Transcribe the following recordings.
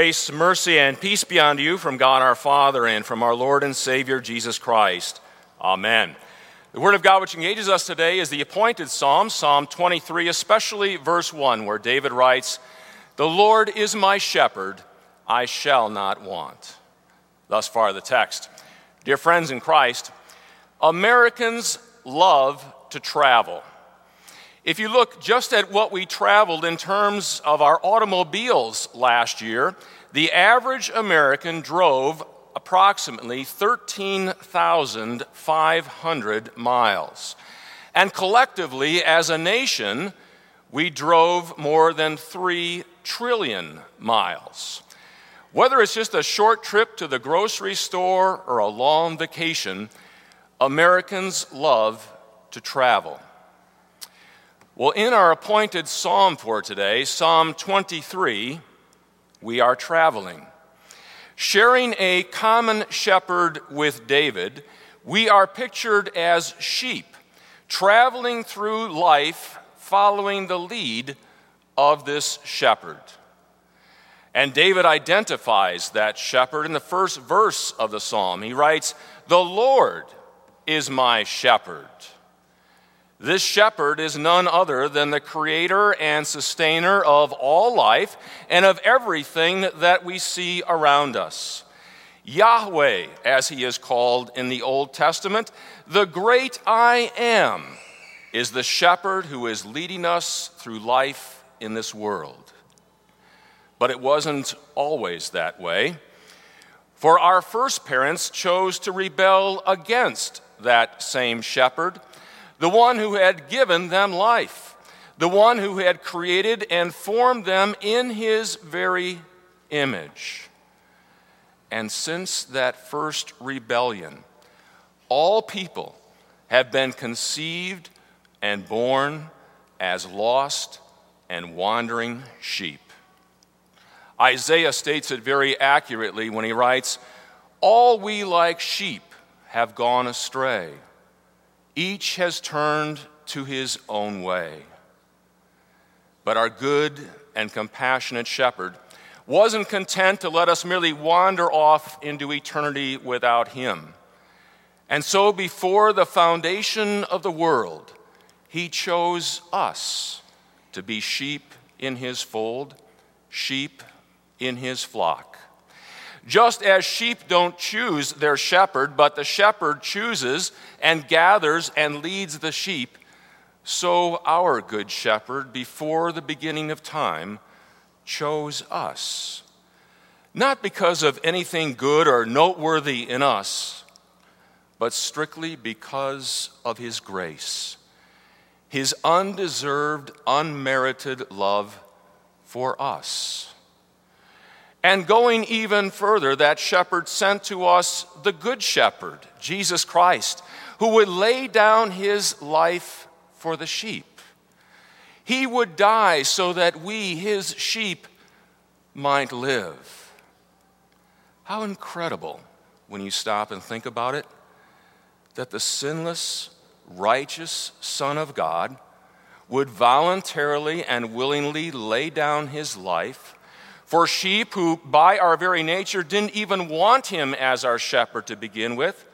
Grace, mercy, and peace be unto you from God our Father and from our Lord and Savior Jesus Christ. Amen. The Word of God which engages us today is the appointed Psalm, Psalm 23, especially verse 1, where David writes, The Lord is my shepherd, I shall not want. Thus far, the text. Dear friends in Christ, Americans love to travel. If you look just at what we traveled in terms of our automobiles last year, the average American drove approximately 13,500 miles. And collectively, as a nation, we drove more than 3 trillion miles. Whether it's just a short trip to the grocery store or a long vacation, Americans love to travel. Well, in our appointed psalm for today, Psalm 23, we are traveling. Sharing a common shepherd with David, we are pictured as sheep traveling through life following the lead of this shepherd. And David identifies that shepherd in the first verse of the psalm. He writes, The Lord is my shepherd. This shepherd is none other than the creator and sustainer of all life and of everything that we see around us. Yahweh, as he is called in the Old Testament, the great I am, is the shepherd who is leading us through life in this world. But it wasn't always that way. For our first parents chose to rebel against that same shepherd the one who had given them life, the one who had created and formed them in his very image. And since that first rebellion, all people have been conceived and born as lost and wandering sheep. Isaiah states it very accurately when he writes, All we like sheep have gone astray. Each has turned to his own way. But our good and compassionate shepherd wasn't content to let us merely wander off into eternity without him. And so, before the foundation of the world, he chose us to be sheep in his fold, sheep in his flock. Just as sheep don't choose their shepherd, but the shepherd chooses and gathers and leads the sheep, so our good shepherd, before the beginning of time, chose us. Not because of anything good or noteworthy in us, but strictly because of his grace, his undeserved, unmerited love for us. And going even further, that shepherd sent to us the good shepherd, Jesus Christ, who would lay down his life for the sheep. He would die so that we, his sheep, might live. How incredible when you stop and think about it that the sinless, righteous Son of God would voluntarily and willingly lay down his life for sheep who, by our very nature, didn't even want him as our shepherd to begin with.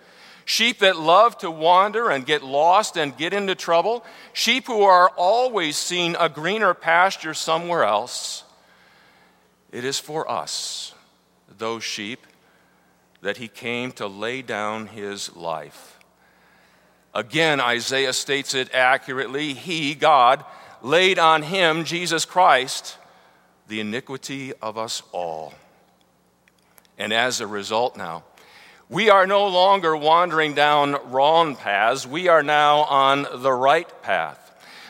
Sheep that love to wander and get lost and get into trouble. Sheep who are always seeing a greener pasture somewhere else. It is for us, those sheep, that he came to lay down his life. Again, Isaiah states it accurately. He, God, laid on him, Jesus Christ, the iniquity of us all. And as a result, now, we are no longer wandering down wrong paths. We are now on the right path.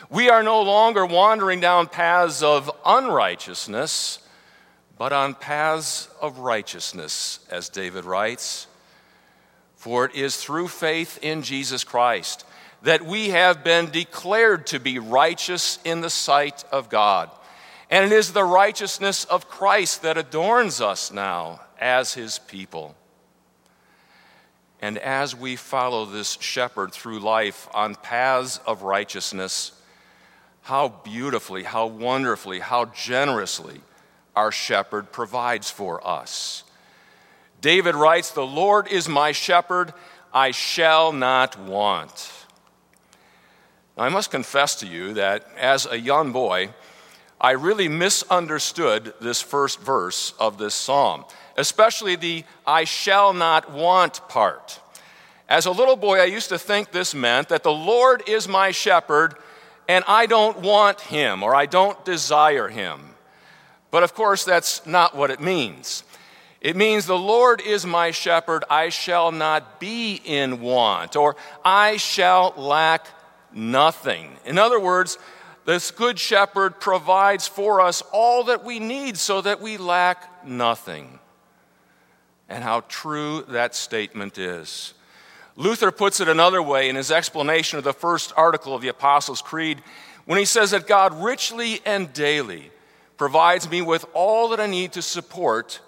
We are no longer wandering down paths of unrighteousness, but on paths of righteousness, as David writes. For it is through faith in Jesus Christ that we have been declared to be righteous in the sight of God. And it is the righteousness of Christ that adorns us now as his people. And as we follow this shepherd through life on paths of righteousness, how beautifully, how wonderfully, how generously our shepherd, provides for us. David writes, The Lord is my shepherd, I shall not want. Now, I must confess to you that as a young boy, I really misunderstood this first verse of this psalm, especially the I shall not want part. As a little boy, I used to think this meant that the Lord is my shepherd and I don't want him or I don't desire him. But of course, that's not what it means. It means the Lord is my shepherd, I shall not be in want, or I shall lack nothing. In other words, this good shepherd provides for us all that we need so that we lack nothing. And how true that statement is. Luther puts it another way in his explanation of the first article of the Apostles' Creed when he says that God richly and daily provides me with all that I need to support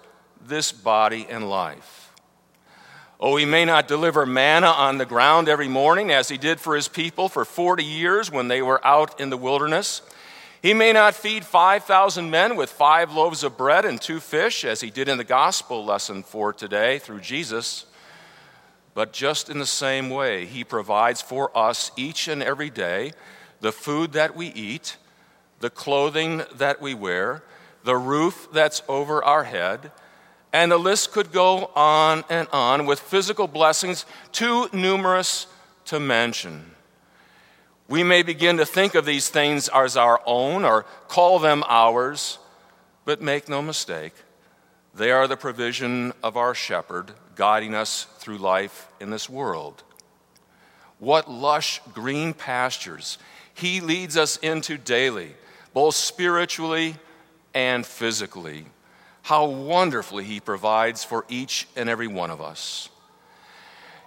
this body and life. Oh, he may not deliver manna on the ground every morning as he did for his people for 40 years when they were out in the wilderness. He may not feed 5,000 men with five loaves of bread and two fish as he did in the gospel lesson for today through Jesus. But just in the same way, He provides for us each and every day the food that we eat, the clothing that we wear, the roof that's over our head, and the list could go on and on with physical blessings too numerous to mention. We may begin to think of these things as our own or call them ours, but make no mistake, they are the provision of our shepherd, guiding us through life in this world. What lush green pastures he leads us into daily, both spiritually and physically. How wonderfully he provides for each and every one of us.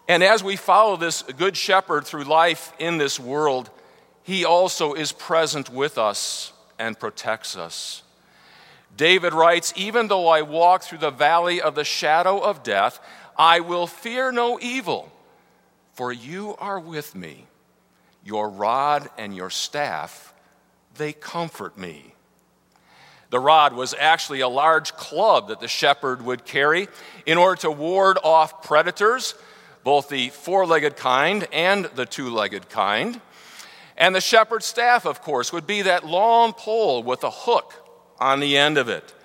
And as we follow this good shepherd through life in this world, he also is present with us and protects us. David writes, Even though I walk through the valley of the shadow of death, I will fear no evil, for you are with me. Your rod and your staff, they comfort me. The rod was actually a large club that the shepherd would carry in order to ward off predators, both the four legged kind and the two legged kind. And the shepherd's staff, of course, would be that long pole with a hook on the end of it.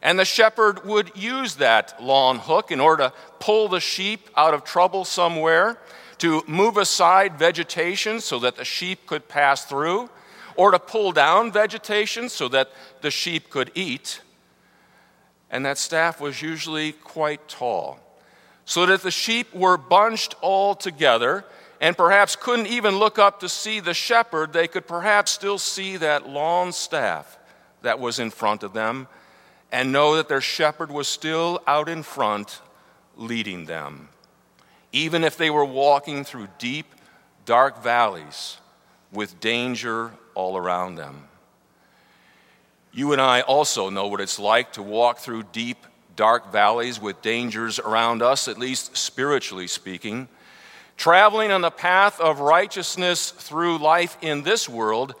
And the shepherd would use that long hook in order to pull the sheep out of trouble somewhere, to move aside vegetation so that the sheep could pass through, or to pull down vegetation so that the sheep could eat. And that staff was usually quite tall, so that the sheep were bunched all together and perhaps couldn't even look up to see the shepherd, they could perhaps still see that long staff that was in front of them and know that their shepherd was still out in front leading them. Even if they were walking through deep, dark valleys with danger all around them. You and I also know what it's like to walk through deep, dark valleys with dangers around us, at least spiritually speaking. Traveling on the path of righteousness through life in this world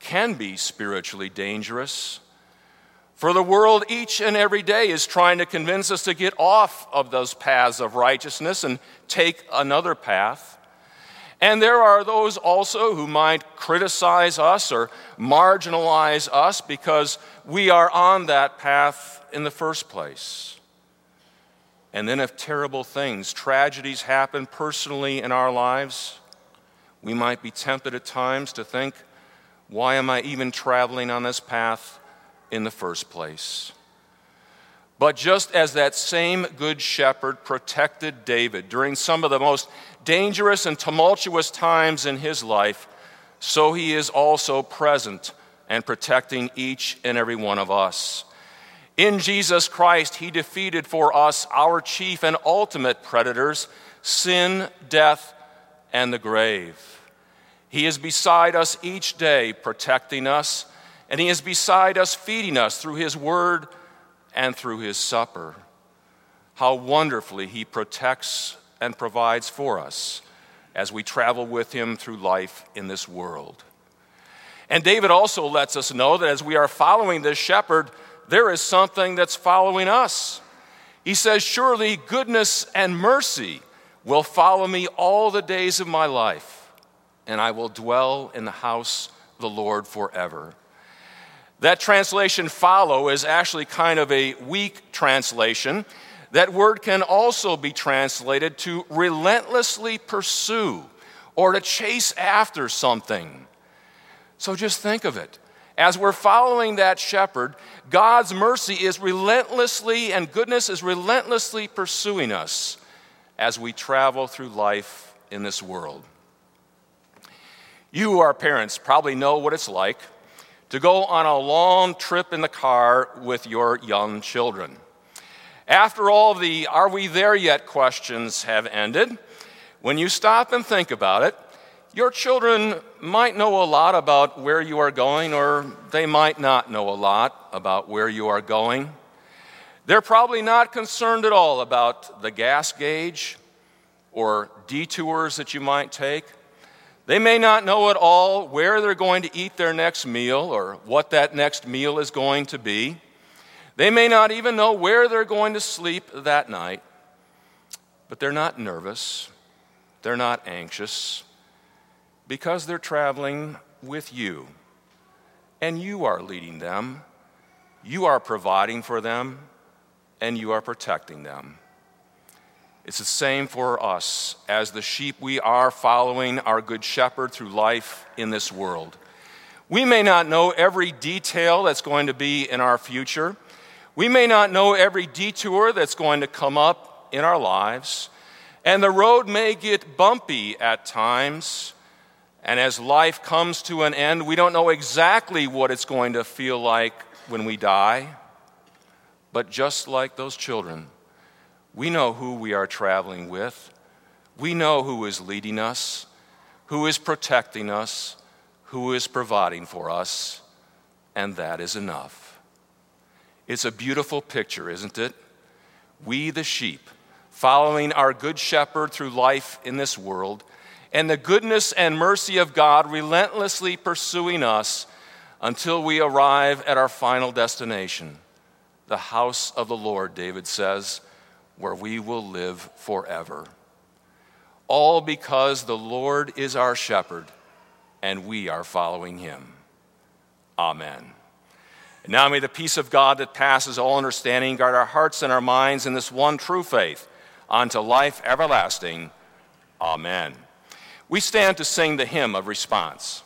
can be spiritually dangerous. For the world each and every day is trying to convince us to get off of those paths of righteousness and take another path. And there are those also who might criticize us or marginalize us because we are on that path in the first place. And then, if terrible things, tragedies happen personally in our lives, we might be tempted at times to think, why am I even traveling on this path in the first place? But just as that same good shepherd protected David during some of the most dangerous and tumultuous times in his life, so he is also present and protecting each and every one of us. In Jesus Christ, he defeated for us our chief and ultimate predators sin, death, and the grave. He is beside us each day, protecting us, and He is beside us, feeding us through His Word and through His supper. How wonderfully He protects and provides for us as we travel with Him through life in this world. And David also lets us know that as we are following this shepherd, there is something that's following us. He says, Surely goodness and mercy will follow me all the days of my life, and I will dwell in the house of the Lord forever. That translation, follow, is actually kind of a weak translation. That word can also be translated to relentlessly pursue or to chase after something. So just think of it. As we're following that shepherd, God's mercy is relentlessly and goodness is relentlessly pursuing us as we travel through life in this world. You are parents probably know what it's like to go on a long trip in the car with your young children. After all the are we there yet questions have ended, when you stop and think about it, your children might know a lot about where you are going, or they might not know a lot about where you are going. They're probably not concerned at all about the gas gauge or detours that you might take. They may not know at all where they're going to eat their next meal or what that next meal is going to be. They may not even know where they're going to sleep that night. But they're not nervous, they're not anxious because they're traveling with you. And you are leading them, you are providing for them, and you are protecting them. It's the same for us as the sheep we are following our good shepherd through life in this world. We may not know every detail that's going to be in our future. We may not know every detour that's going to come up in our lives. And the road may get bumpy at times. And as life comes to an end, we don't know exactly what it's going to feel like when we die. But just like those children, we know who we are traveling with. We know who is leading us, who is protecting us, who is providing for us, and that is enough. It's a beautiful picture, isn't it? We, the sheep, following our good shepherd through life in this world and the goodness and mercy of God relentlessly pursuing us until we arrive at our final destination, the house of the Lord, David says, where we will live forever. All because the Lord is our shepherd and we are following him. Amen. And now may the peace of God that passes all understanding guard our hearts and our minds in this one true faith unto life everlasting. Amen we stand to sing the hymn of response.